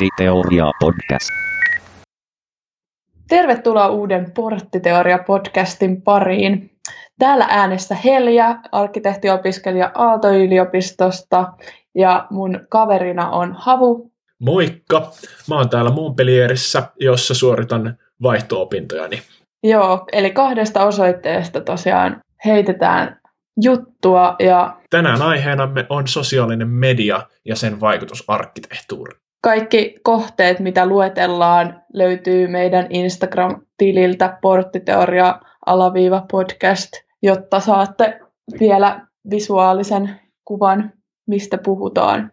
Porttiteoria podcast. Tervetuloa uuden Porttiteoria-podcastin pariin. Täällä äänessä Helja, arkkitehtiopiskelija Aalto-yliopistosta ja mun kaverina on Havu. Moikka! Mä oon täällä Montpellierissä, jossa suoritan vaihto-opintojani. Joo, eli kahdesta osoitteesta tosiaan heitetään juttua ja Tänään aiheenamme on sosiaalinen media ja sen vaikutus arkkitehtuuriin. Kaikki kohteet, mitä luetellaan, löytyy meidän Instagram-tililtä porttiteoria alaviiva podcast, jotta saatte vielä visuaalisen kuvan, mistä puhutaan.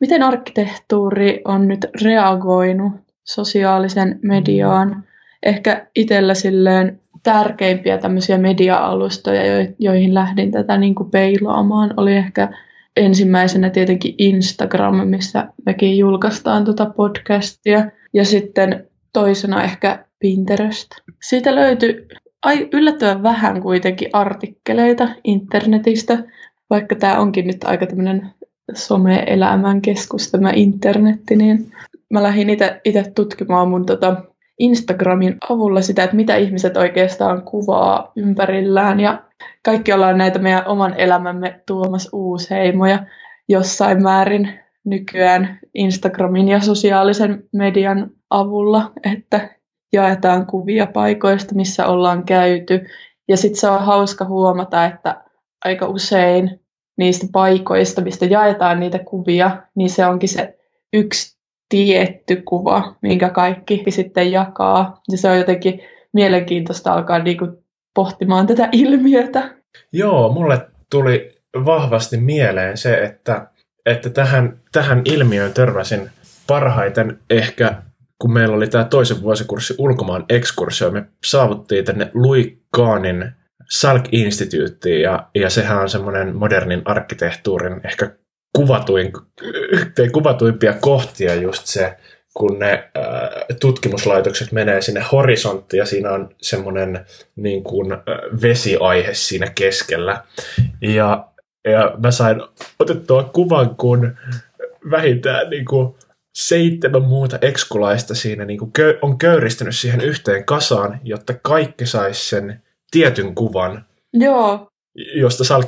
Miten arkkitehtuuri on nyt reagoinut sosiaalisen mediaan? Ehkä itsellä silleen tärkeimpiä tämmöisiä media-alustoja, jo- joihin lähdin tätä niin kuin peilaamaan, oli ehkä ensimmäisenä tietenkin Instagram, missä mekin julkaistaan tuota podcastia. Ja sitten toisena ehkä Pinterest. Siitä löytyi ai, yllättävän vähän kuitenkin artikkeleita internetistä, vaikka tämä onkin nyt aika tämmöinen some-elämän keskus, tämä internetti, niin mä lähdin itse tutkimaan mun tota Instagramin avulla sitä, että mitä ihmiset oikeastaan kuvaa ympärillään ja kaikki ollaan näitä meidän oman elämämme Tuomas Uusheimoja jossain määrin nykyään Instagramin ja sosiaalisen median avulla, että jaetaan kuvia paikoista, missä ollaan käyty. Ja sitten se on hauska huomata, että aika usein niistä paikoista, mistä jaetaan niitä kuvia, niin se onkin se yksi tietty kuva, minkä kaikki sitten jakaa. Ja se on jotenkin mielenkiintoista alkaa niinku pohtimaan tätä ilmiötä. Joo, mulle tuli vahvasti mieleen se, että, että tähän, tähän ilmiöön törmäsin parhaiten ehkä, kun meillä oli tämä toisen vuosikurssi ulkomaan ekskursio. Me saavuttiin tänne Louis Kahnin Salk Instituuttiin ja, ja sehän on semmoinen modernin arkkitehtuurin ehkä kuvatuin, kuvatuimpia kohtia just se, kun ne äh, tutkimuslaitokset menee sinne horisonttiin ja siinä on semmoinen niin kuin, äh, vesiaihe siinä keskellä. Ja, ja mä sain otettua kuvan, kun vähintään niin kuin, seitsemän muuta ekskulaista siinä niin kuin, on köyristynyt siihen yhteen kasaan, jotta kaikki sais sen tietyn kuvan Joo, josta Salk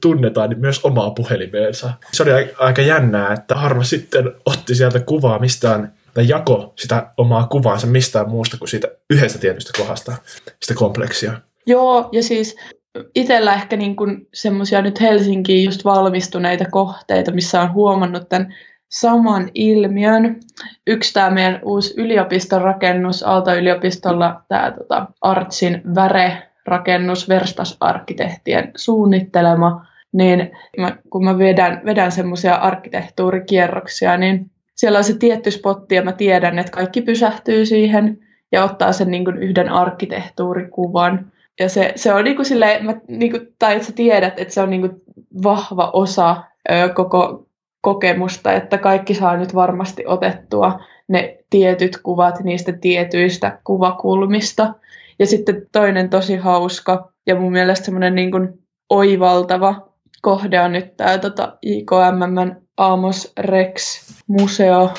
tunnetaan, niin myös omaa puhelimeensa. Se oli aika jännää, että harva sitten otti sieltä kuvaa mistään, tai jako sitä omaa kuvaansa mistään muusta kuin siitä yhdestä tietystä kohdasta, sitä kompleksia. Joo, ja siis itsellä ehkä niin semmoisia nyt Helsinkiin just valmistuneita kohteita, missä on huomannut tämän saman ilmiön. Yksi tämä meidän uusi yliopiston rakennus, Aalto-yliopistolla tämä tota, Artsin väre rakennus, verstasarkkitehtien suunnittelema, niin mä, kun mä vedän, vedän semmoisia arkkitehtuurikierroksia, niin siellä on se tietty spotti ja mä tiedän, että kaikki pysähtyy siihen ja ottaa sen niin kuin yhden arkkitehtuurikuvan. Ja se, se on niin kuin silleen, mä, niin kuin, tai että sä tiedät, että se on niin kuin vahva osa ö, koko kokemusta, että kaikki saa nyt varmasti otettua ne tietyt kuvat niistä tietyistä kuvakulmista. Ja sitten toinen tosi hauska ja mun mielestä semmoinen niin kuin oivaltava kohde on nyt tämä tota, IKMM Amos Rex-museo,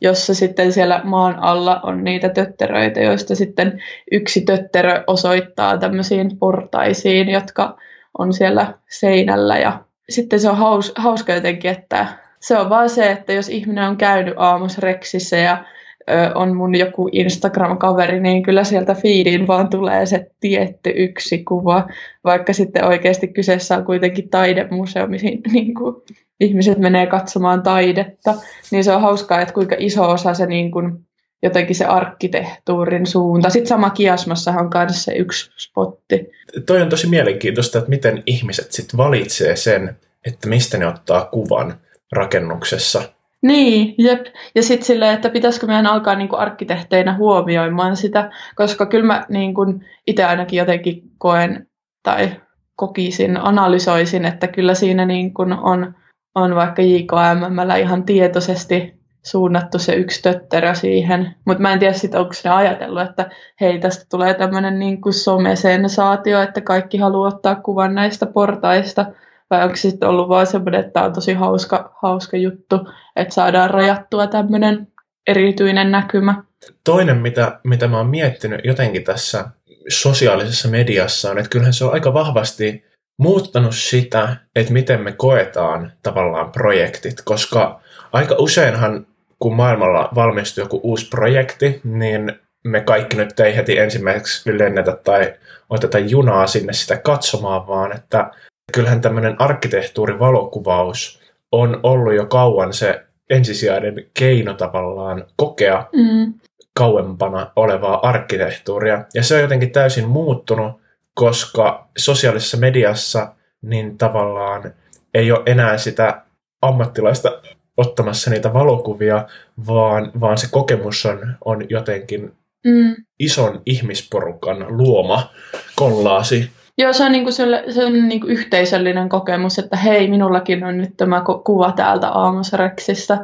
jossa sitten siellä maan alla on niitä tötteröitä, joista sitten yksi tötterö osoittaa tämmöisiin portaisiin, jotka on siellä seinällä. Ja sitten se on haus, hauska jotenkin, että se on vaan se, että jos ihminen on käynyt Amos Rexissä ja ö, on mun joku Instagram-kaveri, niin kyllä sieltä feediin vaan tulee se tietty yksi kuva, vaikka sitten oikeasti kyseessä on kuitenkin taidemuseo, mihin niin kuin, ihmiset menee katsomaan taidetta, niin se on hauskaa, että kuinka iso osa se niin kuin, jotenkin se arkkitehtuurin suunta. Sitten sama Kiasmassahan on myös se yksi spotti. Toi on tosi mielenkiintoista, että miten ihmiset sitten valitsee sen, että mistä ne ottaa kuvan rakennuksessa. Niin, jep. Ja sitten silleen, että pitäisikö meidän alkaa niinku arkkitehteinä huomioimaan sitä, koska kyllä mä niinku itse ainakin jotenkin koen tai kokisin, analysoisin, että kyllä siinä niinku on, on vaikka JKMllä ihan tietoisesti suunnattu se yksi tötterö siihen. Mutta mä en tiedä sitten, onko ne ajatellut, että hei, tästä tulee tämmöinen niinku somesensaatio, että kaikki haluaa ottaa kuvan näistä portaista, vai onko sitten ollut vaan semmoinen, että tämä on tosi hauska, hauska juttu, että saadaan rajattua tämmöinen erityinen näkymä. Toinen, mitä, mitä mä oon miettinyt jotenkin tässä sosiaalisessa mediassa on, että kyllähän se on aika vahvasti muuttanut sitä, että miten me koetaan tavallaan projektit, koska aika useinhan, kun maailmalla valmistuu joku uusi projekti, niin me kaikki nyt ei heti ensimmäiseksi lennetä tai oteta junaa sinne sitä katsomaan, vaan että kyllähän tämmöinen arkkitehtuurivalokuvaus on ollut jo kauan se ensisijainen keino tavallaan kokea mm. kauempana olevaa arkkitehtuuria. Ja se on jotenkin täysin muuttunut, koska sosiaalisessa mediassa niin tavallaan ei ole enää sitä ammattilaista ottamassa niitä valokuvia, vaan, vaan se kokemus on, on jotenkin mm. ison ihmisporukan luoma kollaasi. Joo, se on, niinku se, se on niinku yhteisöllinen kokemus, että hei, minullakin on nyt tämä kuva täältä aamusreksistä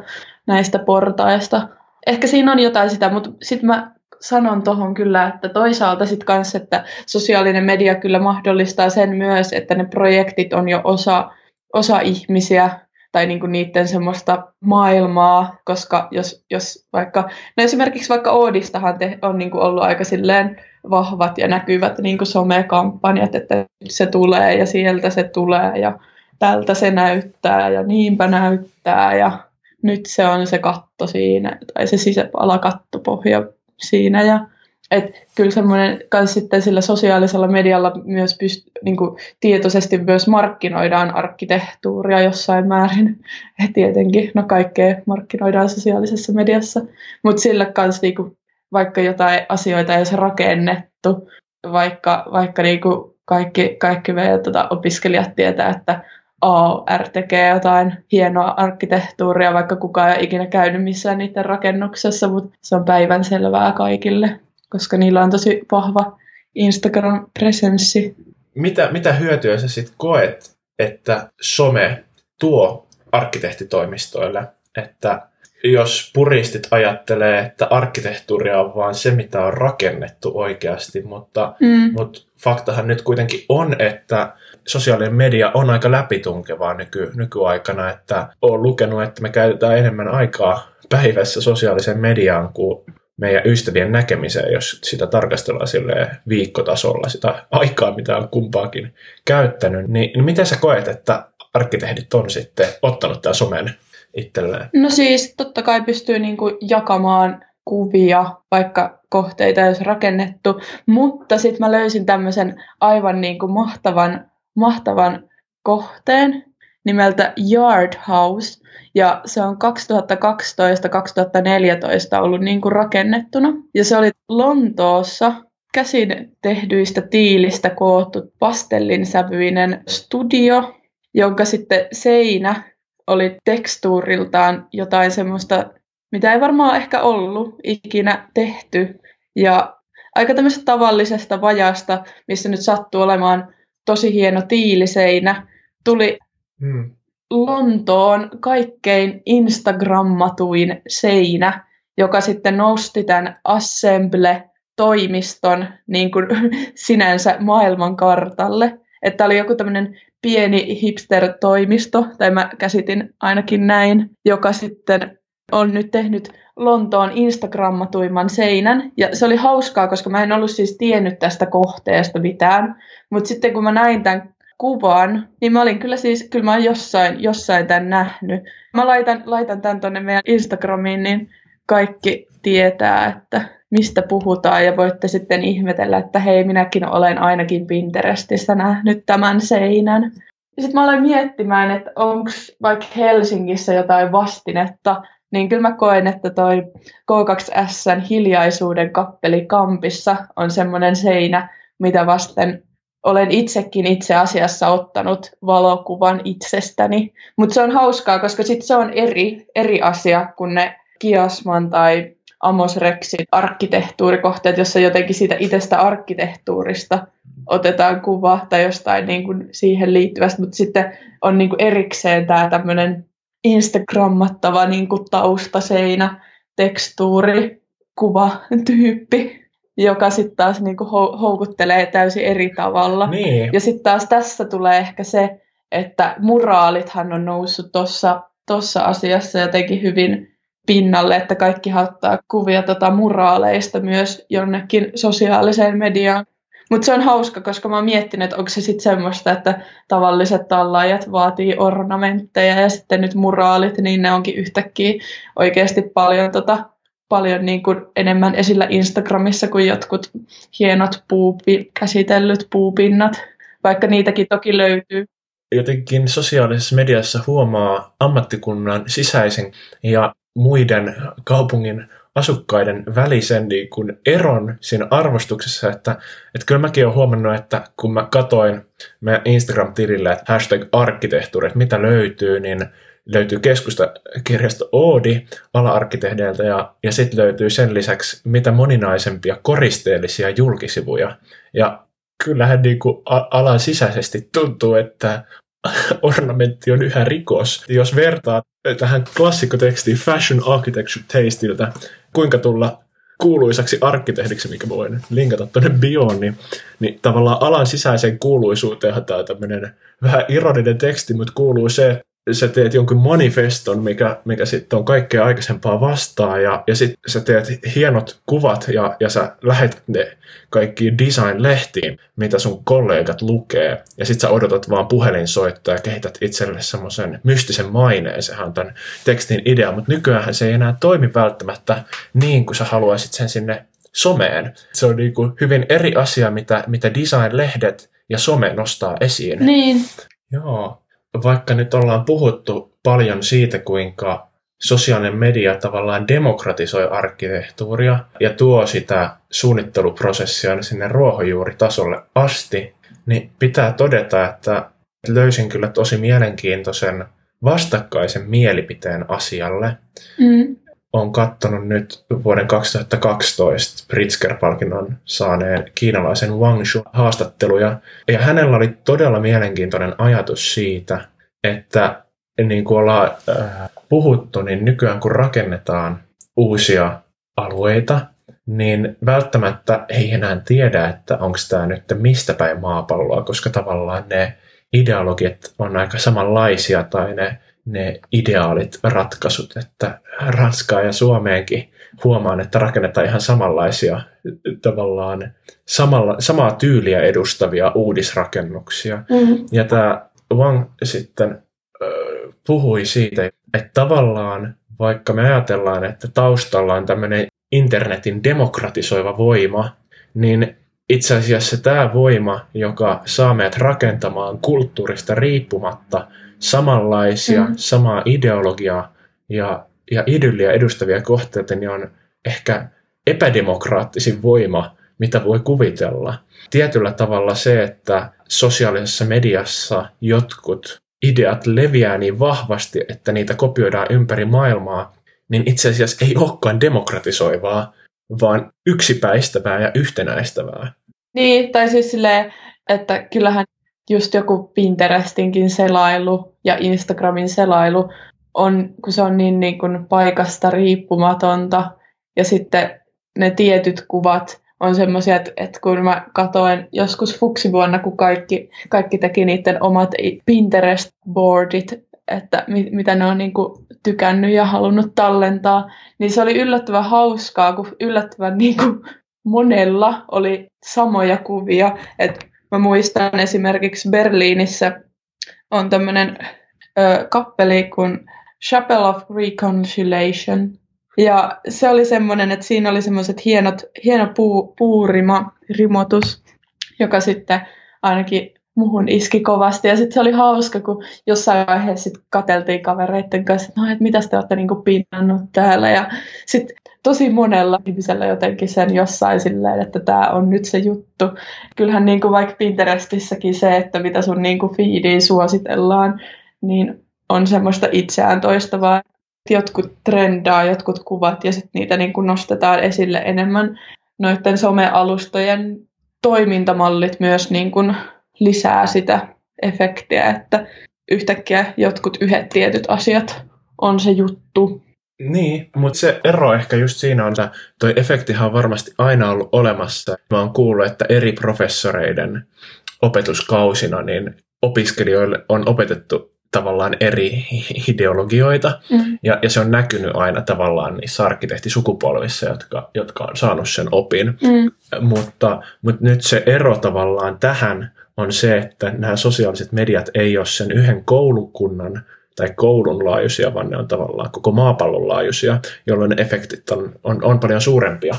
näistä portaista. Ehkä siinä on jotain sitä, mutta sitten mä sanon tuohon kyllä, että toisaalta sitten kanssa, että sosiaalinen media kyllä mahdollistaa sen myös, että ne projektit on jo osa, osa ihmisiä, tai niin kuin niiden semmoista maailmaa, koska jos, jos vaikka, no esimerkiksi vaikka Oodistahan te, on niin kuin ollut aika silleen vahvat ja näkyvät niin kuin somekampanjat, että se tulee ja sieltä se tulee ja tältä se näyttää ja niinpä näyttää ja nyt se on se katto siinä tai se sisäpalakattopohja siinä ja et kyllä semmoinen kans sitten sillä sosiaalisella medialla myös pyst, niin kuin tietoisesti myös markkinoidaan arkkitehtuuria jossain määrin. Et tietenkin, no kaikkea markkinoidaan sosiaalisessa mediassa, mutta sillä kanssa niin kuin, vaikka jotain asioita ei olisi rakennettu, vaikka, vaikka niin kuin kaikki, kaikki meidän tota, opiskelijat tietää, että AR tekee jotain hienoa arkkitehtuuria, vaikka kukaan ei ikinä käynyt missään niiden rakennuksessa, mutta se on päivän selvää kaikille koska niillä on tosi vahva Instagram-presenssi. Mitä, mitä hyötyä sä sitten koet, että some tuo arkkitehtitoimistoille? Että jos puristit ajattelee, että arkkitehtuuria on vaan se, mitä on rakennettu oikeasti, mutta, mm. mutta faktahan nyt kuitenkin on, että sosiaalinen media on aika läpitunkevaa nyky, nykyaikana, että olen lukenut, että me käytetään enemmän aikaa päivässä sosiaaliseen mediaan kuin meidän ystävien näkemiseen, jos sitä tarkastellaan sille viikkotasolla, sitä aikaa, mitä on kumpaakin käyttänyt, niin, niin miten sä koet, että arkkitehdit on sitten ottanut tämän somen itselleen? No siis totta kai pystyy niinku jakamaan kuvia, vaikka kohteita jos rakennettu, mutta sitten mä löysin tämmöisen aivan niinku mahtavan, mahtavan kohteen nimeltä Yard House, ja se on 2012-2014 ollut niin kuin rakennettuna. Ja se oli Lontoossa käsin tehdyistä tiilistä koottu pastellin sävyinen studio, jonka sitten seinä oli tekstuuriltaan jotain semmoista, mitä ei varmaan ehkä ollut ikinä tehty. Ja aika tämmöisestä tavallisesta vajasta, missä nyt sattuu olemaan tosi hieno tiiliseinä, tuli hmm. Lontoon kaikkein Instagrammatuin seinä, joka sitten nosti tämän Assemble-toimiston niin kuin sinänsä maailmankartalle. Että oli joku tämmöinen pieni hipster-toimisto, tai mä käsitin ainakin näin, joka sitten on nyt tehnyt Lontoon Instagrammatuimman seinän. Ja se oli hauskaa, koska mä en ollut siis tiennyt tästä kohteesta mitään. Mutta sitten kun mä näin tämän kuvan, niin mä olin kyllä siis, kyllä mä oon jossain, jossain tämän nähnyt. Mä laitan, laitan tämän tonne meidän Instagramiin, niin kaikki tietää, että mistä puhutaan ja voitte sitten ihmetellä, että hei, minäkin olen ainakin Pinterestissä nähnyt tämän seinän. Sitten mä aloin miettimään, että onko vaikka Helsingissä jotain vastinetta, niin kyllä mä koen, että toi K2Sn hiljaisuuden kappeli Kampissa on semmoinen seinä, mitä vasten olen itsekin itse asiassa ottanut valokuvan itsestäni. Mutta se on hauskaa, koska sit se on eri, eri asia kuin ne Kiasman tai Amos Rexin arkkitehtuurikohteet, jossa jotenkin siitä itsestä arkkitehtuurista otetaan kuva tai jostain niin kuin siihen liittyvästä, mutta sitten on niin kuin erikseen tämä tämmöinen Instagrammattava niin kuin taustaseinä, tekstuuri, kuva, tyyppi joka sitten taas niinku houkuttelee täysin eri tavalla. Niin. Ja sitten taas tässä tulee ehkä se, että muraalithan on noussut tuossa tossa asiassa jotenkin hyvin pinnalle, että kaikki ottaa kuvia tota muraaleista myös jonnekin sosiaaliseen mediaan. Mutta se on hauska, koska mä oon miettinyt, että onko se sitten semmoista, että tavalliset tallaajat vaatii ornamentteja ja sitten nyt muraalit, niin ne onkin yhtäkkiä oikeasti paljon, tota, paljon niin kuin enemmän esillä Instagramissa kuin jotkut hienot puupi, käsitellyt puupinnat, vaikka niitäkin toki löytyy jotenkin sosiaalisessa mediassa huomaa ammattikunnan sisäisen ja muiden kaupungin asukkaiden välisen niin kuin eron siinä arvostuksessa, että, että kyllä mäkin olen huomannut, että kun mä katoin meidän Instagram-tilille, että hashtag arkkitehtuuri, että mitä löytyy, niin löytyy keskustakirjasto Oodi ala-arkkitehdeiltä ja, ja sitten löytyy sen lisäksi mitä moninaisempia koristeellisia julkisivuja. Ja kyllähän niin kuin alan sisäisesti tuntuu, että ornamentti on yhä rikos. Jos vertaa tähän klassikkotekstiin Fashion Architecture Tasteilta, kuinka tulla kuuluisaksi arkkitehdiksi, mikä voin linkata tuonne bioon, niin, niin tavallaan alan sisäiseen kuuluisuuteen tämä tämmöinen vähän ironinen teksti, mutta kuuluu se, sä teet jonkun manifeston, mikä, mikä sitten on kaikkea aikaisempaa vastaan, ja, ja sitten sä teet hienot kuvat, ja, ja sä lähetät ne kaikkiin design-lehtiin, mitä sun kollegat lukee, ja sitten sä odotat vaan puhelinsoittoa ja kehität itselle semmoisen mystisen maineen, sehän on tämän tekstin idea, mutta nykyään se ei enää toimi välttämättä niin kuin sä haluaisit sen sinne someen. Se on niin kuin hyvin eri asia, mitä, mitä design-lehdet ja some nostaa esiin. Niin. Joo vaikka nyt ollaan puhuttu paljon siitä, kuinka sosiaalinen media tavallaan demokratisoi arkkitehtuuria ja tuo sitä suunnitteluprosessia sinne ruohonjuuritasolle asti, niin pitää todeta, että löysin kyllä tosi mielenkiintoisen vastakkaisen mielipiteen asialle. Mm on katsonut nyt vuoden 2012 Pritzker-palkinnon saaneen kiinalaisen Wang Shu haastatteluja. Ja hänellä oli todella mielenkiintoinen ajatus siitä, että niin kuin ollaan äh, puhuttu, niin nykyään kun rakennetaan uusia alueita, niin välttämättä ei enää tiedä, että onko tämä nyt mistä päin maapalloa, koska tavallaan ne ideologiat on aika samanlaisia tai ne ne ideaalit ratkaisut, että Ranskaa ja Suomeenkin huomaan, että rakennetaan ihan samanlaisia tavallaan samalla, samaa tyyliä edustavia uudisrakennuksia. Mm-hmm. Ja tämä Wang sitten äh, puhui siitä, että tavallaan vaikka me ajatellaan, että taustalla on tämmöinen internetin demokratisoiva voima, niin itse asiassa tämä voima, joka saa meidät rakentamaan kulttuurista riippumatta – samanlaisia, mm. samaa ideologiaa ja, ja idylliä edustavia kohteita, niin on ehkä epädemokraattisin voima, mitä voi kuvitella. Tietyllä tavalla se, että sosiaalisessa mediassa jotkut ideat leviää niin vahvasti, että niitä kopioidaan ympäri maailmaa, niin itse asiassa ei olekaan demokratisoivaa, vaan yksipäistävää ja yhtenäistävää. Niin, tai siis silleen, että kyllähän just joku Pinterestinkin selailu ja Instagramin selailu on, kun se on niin, niin kuin paikasta riippumatonta. Ja sitten ne tietyt kuvat on semmoisia, että, että kun mä katoin joskus fuksivuonna, kun kaikki, kaikki teki niiden omat Pinterest-boardit, että mit, mitä ne on niin kuin tykännyt ja halunnut tallentaa, niin se oli yllättävän hauskaa, kun yllättävän niin kuin monella oli samoja kuvia, että Mä muistan esimerkiksi Berliinissä on tämmöinen kappeli kuin Chapel of Reconciliation. Ja se oli semmoinen, että siinä oli semmoiset hienot, hieno puu, puurima, rimotus, joka sitten ainakin muhun iski kovasti. Ja sitten se oli hauska, kun jossain vaiheessa sit kateltiin kavereiden kanssa, että no, et mitä te olette niinku pinnannut täällä. Ja sitten tosi monella ihmisellä jotenkin sen jossain silleen, että tämä on nyt se juttu. Kyllähän niin kuin vaikka Pinterestissäkin se, että mitä sun niin kuin feediin suositellaan, niin on semmoista itseään toistavaa. Jotkut trendaa, jotkut kuvat ja sitten niitä niin kuin nostetaan esille enemmän. Noiden somealustojen toimintamallit myös niin kuin lisää sitä efektiä, että yhtäkkiä jotkut yhdet tietyt asiat on se juttu. Niin, mutta se ero ehkä just siinä on, että toi efektihan on varmasti aina ollut olemassa. Mä oon kuullut, että eri professoreiden opetuskausina niin opiskelijoille on opetettu tavallaan eri ideologioita, mm. ja, ja se on näkynyt aina tavallaan niissä arkkitehtisukupolvissa, jotka, jotka on saanut sen opin. Mm. Mutta, mutta nyt se ero tavallaan tähän on se, että nämä sosiaaliset mediat ei ole sen yhden koulukunnan tai koulun laajuisia, vaan ne on tavallaan koko maapallon laajuisia, jolloin efektit on, on, on paljon suurempia.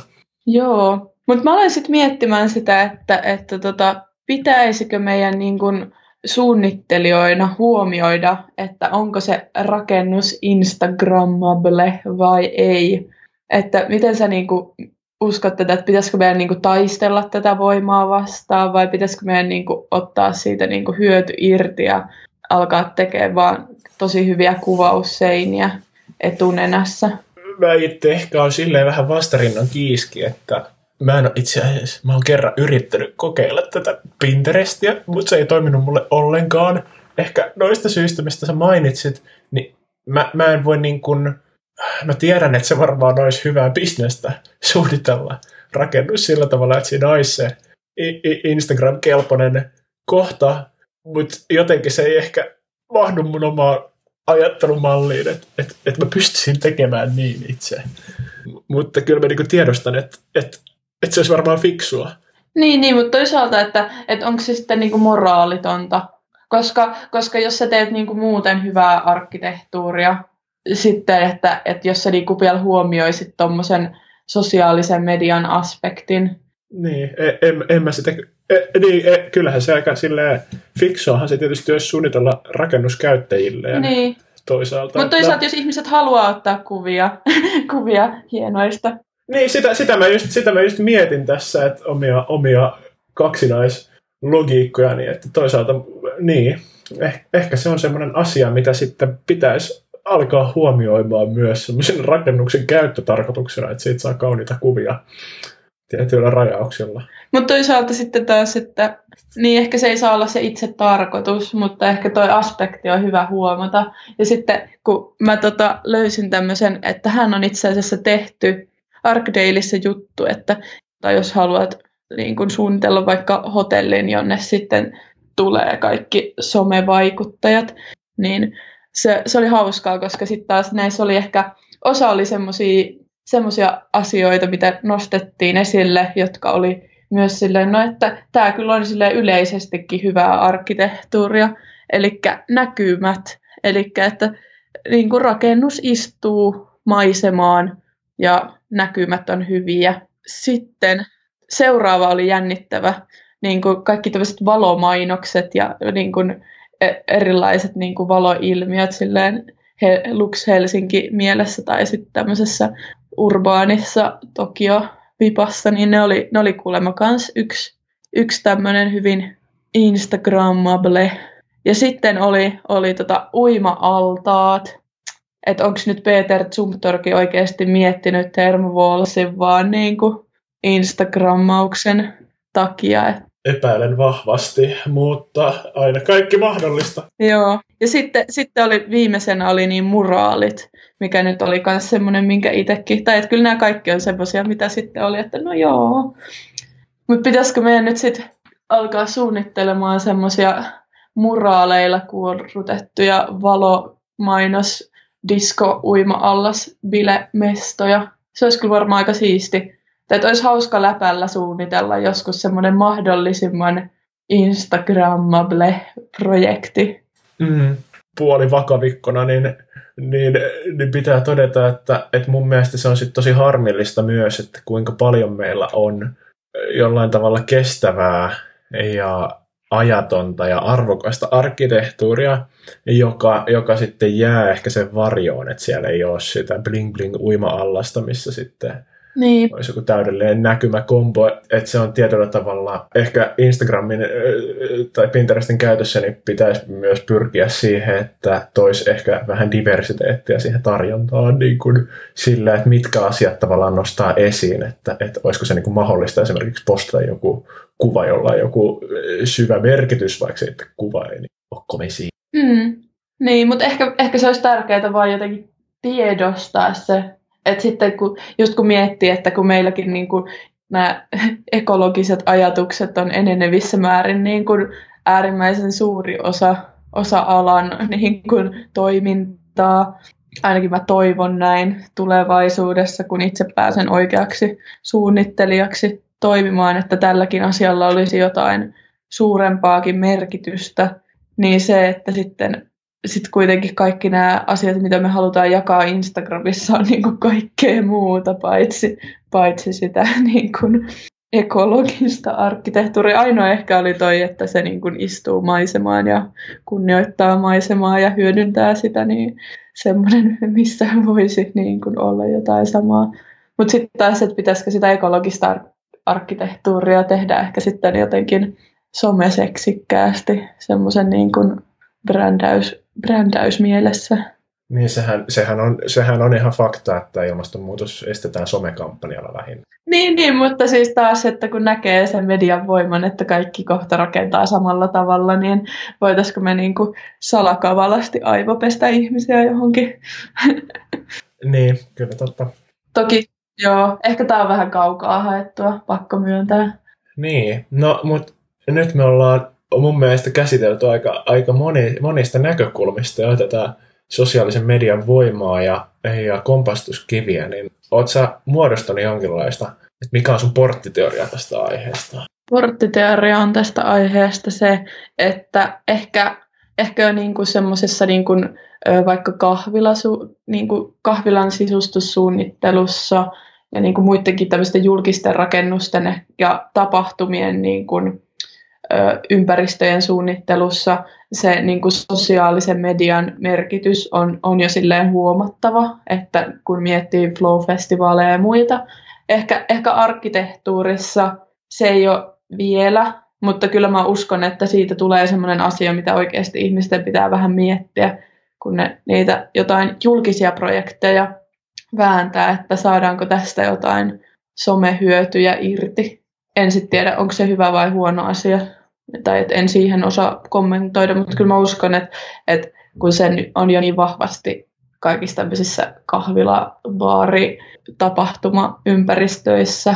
Joo, mutta mä olen sitten miettimään sitä, että, että tota, pitäisikö meidän niin kun suunnittelijoina huomioida, että onko se rakennus Instagrammable vai ei. Että miten sä niin kuin uskot tätä, että pitäisikö meidän niin kuin taistella tätä voimaa vastaan vai pitäisikö meidän niin kuin ottaa siitä niin kuin hyöty irti ja alkaa tekemään vaan tosi hyviä kuvausseiniä etunenässä? Mä itse ehkä on silleen vähän vastarinnan kiiski, että mä en itse asiassa, mä oon kerran yrittänyt kokeilla tätä Pinterestiä, mutta se ei toiminut mulle ollenkaan. Ehkä noista syistä, mistä sä mainitsit, niin mä, mä en voi niin kuin, mä tiedän, että se varmaan olisi hyvää bisnestä suunnitella rakennus sillä tavalla, että siinä olisi se Instagram-kelpoinen kohta, mutta jotenkin se ei ehkä mahdu mun omaan ajattelumalliin, että, että, että mä pystyisin tekemään niin itse. Mutta kyllä mä niin tiedostan, että, että että se olisi varmaan fiksua. Niin, niin mutta toisaalta, että, että onko se sitten niinku moraalitonta, koska, koska jos sä teet niinku muuten hyvää arkkitehtuuria, sitten, että, että jos sä niinku vielä huomioisit tuommoisen sosiaalisen median aspektin. Niin, e, en, en mä sitä... E, niin, e, kyllähän se aika silleen fiksuahan se tietysti olisi suunnitella rakennuskäyttäjille. Niin. Toisaalta. Mutta toisaalta, no. jos ihmiset haluaa ottaa kuvia, kuvia hienoista niin, sitä, sitä, mä just, sitä mä just mietin tässä, että omia, omia kaksinaislogiikkoja, niin että toisaalta niin, eh, ehkä se on semmoinen asia, mitä sitten pitäisi alkaa huomioimaan myös semmoisen rakennuksen käyttötarkoituksena, että siitä saa kauniita kuvia tietyillä rajauksilla. Mutta toisaalta sitten taas, että niin ehkä se ei saa olla se itse tarkoitus, mutta ehkä toi aspekti on hyvä huomata. Ja sitten kun mä tota löysin tämmöisen, että hän on itse asiassa tehty Arkdaleissa juttu, että tai jos haluat niin kun suunnitella vaikka hotellin, jonne sitten tulee kaikki somevaikuttajat, niin se, se oli hauskaa, koska sitten taas näissä oli ehkä, osa oli semmoisia asioita, mitä nostettiin esille, jotka oli myös silleen, no että tämä kyllä on silleen yleisestikin hyvää arkkitehtuuria, eli näkymät, eli että niin kuin rakennus istuu maisemaan ja näkymät on hyviä. Sitten seuraava oli jännittävä, niin kuin kaikki tämmöiset valomainokset ja niin kuin erilaiset niin kuin valoilmiöt silleen he, Lux Helsinki mielessä tai sitten tämmöisessä urbaanissa Tokio-vipassa, niin ne oli, ne oli kuulemma kans yksi, yksi tämmöinen hyvin Instagrammable. Ja sitten oli, oli tota uima-altaat, että onko nyt Peter Zumtorki oikeasti miettinyt Thermovalsin vaan niin kuin Instagrammauksen takia. Epäilen vahvasti, mutta aina kaikki mahdollista. Joo, ja sitten, sitten oli, viimeisenä oli niin muraalit, mikä nyt oli myös semmoinen, minkä itsekin, tai että kyllä nämä kaikki on semmoisia, mitä sitten oli, että no joo. Mutta pitäisikö meidän nyt sitten alkaa suunnittelemaan semmoisia muraaleilla kuorrutettuja valomainos disco, uima-allas, bilemestoja. Se olisi kyllä varmaan aika siisti. Tai olisi hauska läpällä suunnitella joskus semmoinen mahdollisimman Instagrammable-projekti. Mm, puoli vakavikkona, niin, niin, niin pitää todeta, että, että mun mielestä se on sit tosi harmillista myös, että kuinka paljon meillä on jollain tavalla kestävää ja ajatonta ja arvokasta arkkitehtuuria, joka, joka sitten jää ehkä sen varjoon, että siellä ei ole sitä bling-bling uima-allasta, missä sitten niin. olisi joku täydellinen näkymäkombo, että se on tietyllä tavalla ehkä Instagramin tai Pinterestin käytössä niin pitäisi myös pyrkiä siihen, että toisi ehkä vähän diversiteettiä siihen tarjontaan niin kuin sillä, että mitkä asiat tavallaan nostaa esiin, että, että olisiko se niin kuin mahdollista esimerkiksi postata joku kuva, jolla on joku syvä merkitys, vaikka se että kuva ei niin ole kovin siinä. Mm. Niin, mutta ehkä, ehkä se olisi tärkeää vaan jotenkin tiedostaa se, että sitten kun, just kun miettii, että kun meilläkin niin kuin nämä ekologiset ajatukset on enenevissä määrin niin kuin äärimmäisen suuri osa, osa alan niin kuin, toimintaa. Ainakin mä toivon näin tulevaisuudessa, kun itse pääsen oikeaksi suunnittelijaksi toimimaan, että tälläkin asialla olisi jotain suurempaakin merkitystä, niin se, että sitten sit kuitenkin kaikki nämä asiat, mitä me halutaan jakaa Instagramissa, on niin kuin kaikkea muuta paitsi, paitsi sitä niin kuin ekologista arkkitehtuuria. Ainoa ehkä oli toi, että se niin kuin istuu maisemaan ja kunnioittaa maisemaa ja hyödyntää sitä, niin semmoinen, missä voisi niin kuin olla jotain samaa. Mutta sitten taas, että pitäisikö sitä ekologista arkkitehtuuria tehdä ehkä sitten jotenkin someseksikkäästi, semmoisen niin kuin brändäys, brändäysmielessä. Niin, sehän, sehän, on, sehän on ihan fakta, että ilmastonmuutos estetään somekampanjalla lähinnä. Niin, niin, mutta siis taas, että kun näkee sen median voiman, että kaikki kohta rakentaa samalla tavalla, niin voitaisiko me niin kuin salakavalasti aivopestä ihmisiä johonkin? Niin, kyllä totta. Toki, joo, ehkä tämä on vähän kaukaa haettua, pakko myöntää. Niin, no mutta nyt me ollaan mun mielestä käsitelty aika, aika moni, monista näkökulmista ja otetaan sosiaalisen median voimaa ja, ja kompastuskiviä, niin oot sä muodostanut jonkinlaista, että mikä on sun porttiteoria tästä aiheesta? Porttiteoria on tästä aiheesta se, että ehkä, ehkä niin semmoisessa niin vaikka kahvilasu, niin kuin kahvilan sisustussuunnittelussa ja niin kuin muidenkin tämmöisten julkisten rakennusten ja tapahtumien niin kuin, ympäristöjen suunnittelussa se niin kuin sosiaalisen median merkitys on, on jo silleen huomattava, että kun miettii flow-festivaaleja ja muita. Ehkä, ehkä arkkitehtuurissa se ei ole vielä, mutta kyllä mä uskon, että siitä tulee sellainen asia, mitä oikeasti ihmisten pitää vähän miettiä, kun ne niitä jotain julkisia projekteja vääntää, että saadaanko tästä jotain somehyötyjä irti. En sitten tiedä, onko se hyvä vai huono asia tai et en siihen osaa kommentoida, mutta kyllä mä uskon, että, että kun se on jo niin vahvasti kaikissa tämmöisissä kahvila, baari, tapahtuma ympäristöissä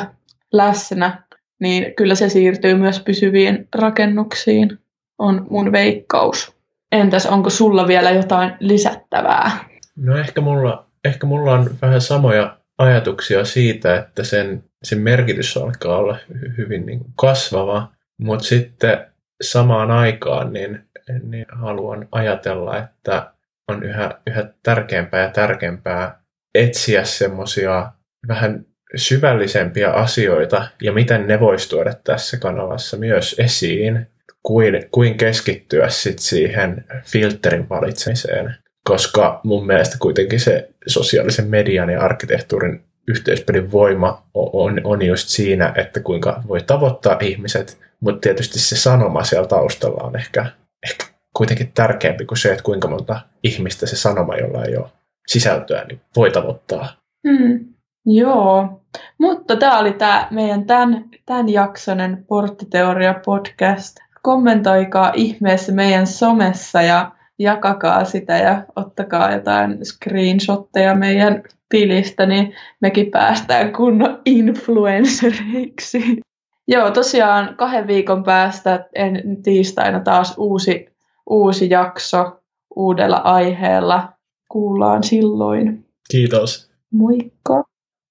läsnä, niin kyllä se siirtyy myös pysyviin rakennuksiin, on mun veikkaus. Entäs onko sulla vielä jotain lisättävää? No ehkä mulla, ehkä mulla on vähän samoja ajatuksia siitä, että sen, sen merkitys alkaa olla hyvin niin kasvava. Mutta sitten samaan aikaan niin, niin haluan ajatella, että on yhä, yhä tärkeämpää ja tärkeämpää etsiä semmoisia vähän syvällisempiä asioita ja miten ne voisi tuoda tässä kanavassa myös esiin, kuin, kuin keskittyä sit siihen filterin valitsemiseen. Koska mun mielestä kuitenkin se sosiaalisen median ja arkkitehtuurin yhteispelin voima on, on just siinä, että kuinka voi tavoittaa ihmiset, mutta tietysti se sanoma siellä taustalla on ehkä, ehkä kuitenkin tärkeämpi kuin se, että kuinka monta ihmistä se sanoma, jolla ei ole sisältöä, niin voi tavoittaa. Hmm. Joo, mutta tämä oli tämä meidän tämän, tämän jaksonen Porttiteoria podcast. Kommentoikaa ihmeessä meidän somessa ja jakakaa sitä ja ottakaa jotain screenshotteja meidän tilistä, niin mekin päästään kunnon influencereiksi. Joo, tosiaan kahden viikon päästä en, tiistaina taas uusi, uusi jakso uudella aiheella. Kuullaan silloin. Kiitos. Moikka!